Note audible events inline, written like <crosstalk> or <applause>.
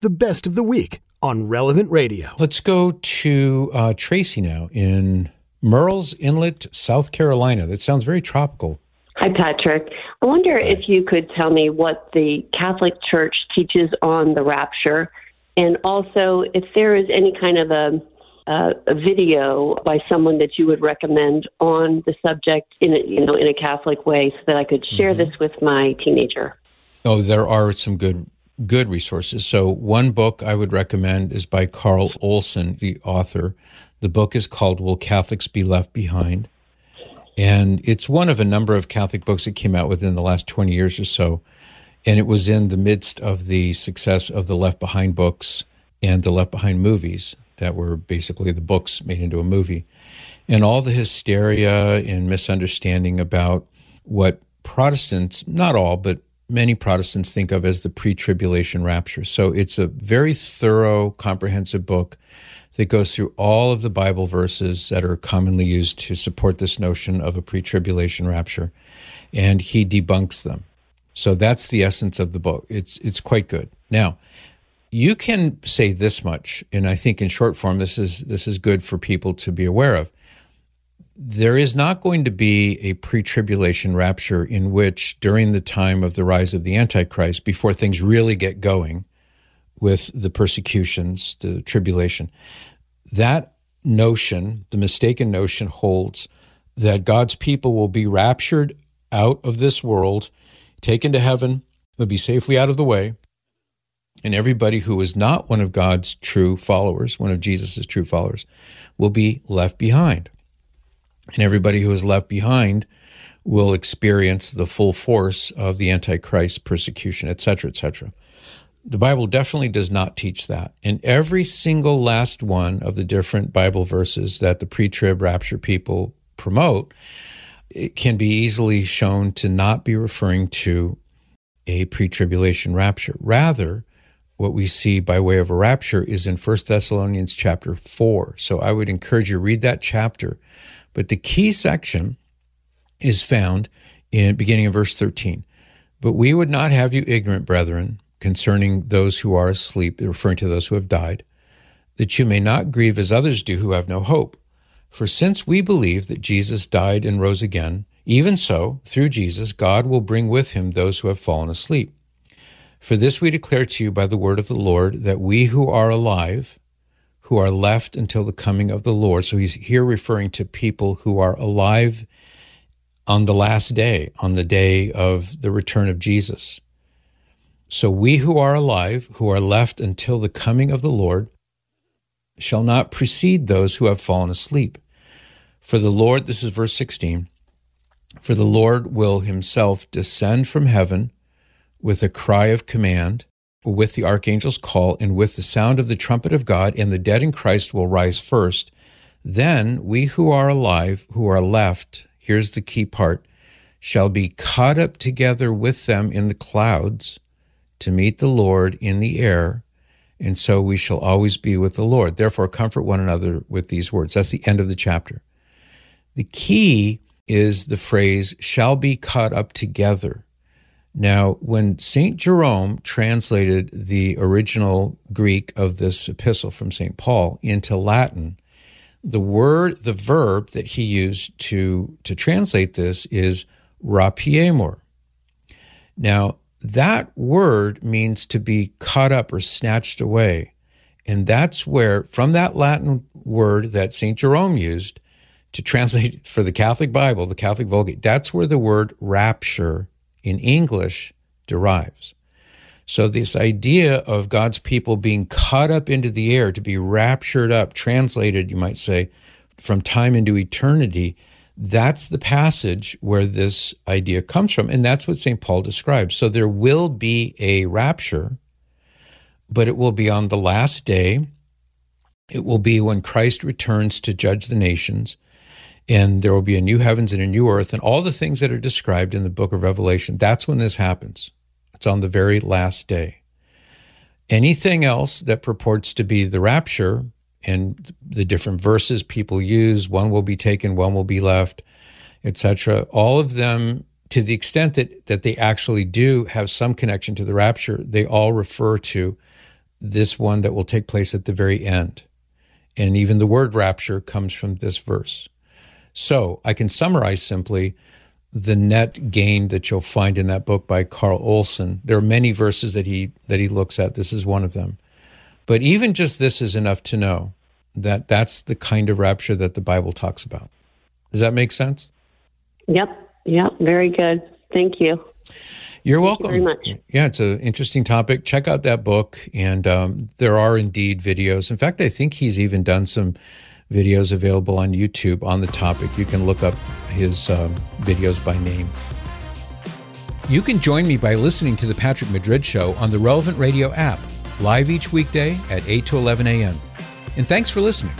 the best of the week on Relevant Radio. Let's go to uh, Tracy now in Murrells Inlet, South Carolina. That sounds very tropical. Hi, Patrick. I wonder Hi. if you could tell me what the Catholic Church teaches on the rapture, and also if there is any kind of a, uh, a video by someone that you would recommend on the subject in a, you know in a Catholic way, so that I could share mm-hmm. this with my teenager. Oh, there are some good good resources. So one book I would recommend is by Carl Olson, the author. The book is called Will Catholics Be Left Behind? And it's one of a number of Catholic books that came out within the last 20 years or so. And it was in the midst of the success of the Left Behind books and the Left Behind movies that were basically the books made into a movie. And all the hysteria and misunderstanding about what Protestants, not all, but many Protestants think of as the pre tribulation rapture. So it's a very thorough, comprehensive book that goes through all of the Bible verses that are commonly used to support this notion of a pre tribulation rapture, and he debunks them. So that's the essence of the book. It's, it's quite good. Now, you can say this much, and I think in short form, this is, this is good for people to be aware of there is not going to be a pre tribulation rapture in which, during the time of the rise of the Antichrist, before things really get going with the persecutions, the tribulation, that notion, the mistaken notion, holds that God's people will be raptured out of this world, taken to heaven, they'll be safely out of the way. And everybody who is not one of God's true followers, one of Jesus' true followers, will be left behind and everybody who is left behind will experience the full force of the antichrist persecution etc etc the bible definitely does not teach that. And every single last one of the different bible verses that the pre-trib rapture people promote it can be easily shown to not be referring to a pre-tribulation rapture. Rather what we see by way of a rapture is in 1 thessalonians chapter 4 so i would encourage you read that chapter but the key section is found in beginning of verse 13. But we would not have you ignorant, brethren, concerning those who are asleep, referring to those who have died, that you may not grieve as others do who have no hope. For since we believe that Jesus died and rose again, even so, through Jesus, God will bring with him those who have fallen asleep. For this we declare to you by the word of the Lord, that we who are alive, who are left until the coming of the Lord. So he's here referring to people who are alive on the last day, on the day of the return of Jesus. So we who are alive, who are left until the coming of the Lord, shall not precede those who have fallen asleep. For the Lord, this is verse 16, for the Lord will himself descend from heaven with a cry of command with the archangel's call and with the sound of the trumpet of God, and the dead in Christ will rise first. Then we who are alive, who are left, here's the key part, shall be caught up together with them in the clouds to meet the Lord in the air, and so we shall always be with the Lord. Therefore, comfort one another with these words. That's the end of the chapter. The key is the phrase, shall be caught up together. Now, when St. Jerome translated the original Greek of this epistle from St. Paul into Latin, the word, the verb that he used to, to translate this is rapiemur. Now, that word means to be caught up or snatched away. And that's where, from that Latin word that St. Jerome used to translate <laughs> for the Catholic Bible, the Catholic Vulgate, that's where the word rapture in English derives. So, this idea of God's people being caught up into the air, to be raptured up, translated, you might say, from time into eternity, that's the passage where this idea comes from. And that's what St. Paul describes. So, there will be a rapture, but it will be on the last day. It will be when Christ returns to judge the nations and there will be a new heavens and a new earth and all the things that are described in the book of Revelation. That's when this happens. It's on the very last day. Anything else that purports to be the rapture and the different verses people use, one will be taken, one will be left, etc. All of them, to the extent that, that they actually do have some connection to the rapture, they all refer to this one that will take place at the very end. And even the word rapture comes from this verse. So I can summarize simply the net gain that you'll find in that book by Carl Olson. There are many verses that he that he looks at. This is one of them. But even just this is enough to know that that's the kind of rapture that the Bible talks about. Does that make sense? Yep. Yep. Very good. Thank you. You're welcome. You very much. Yeah, it's an interesting topic. Check out that book, and um, there are indeed videos. In fact, I think he's even done some videos available on YouTube on the topic. You can look up his um, videos by name. You can join me by listening to The Patrick Madrid Show on the Relevant Radio app, live each weekday at 8 to 11 a.m. And thanks for listening.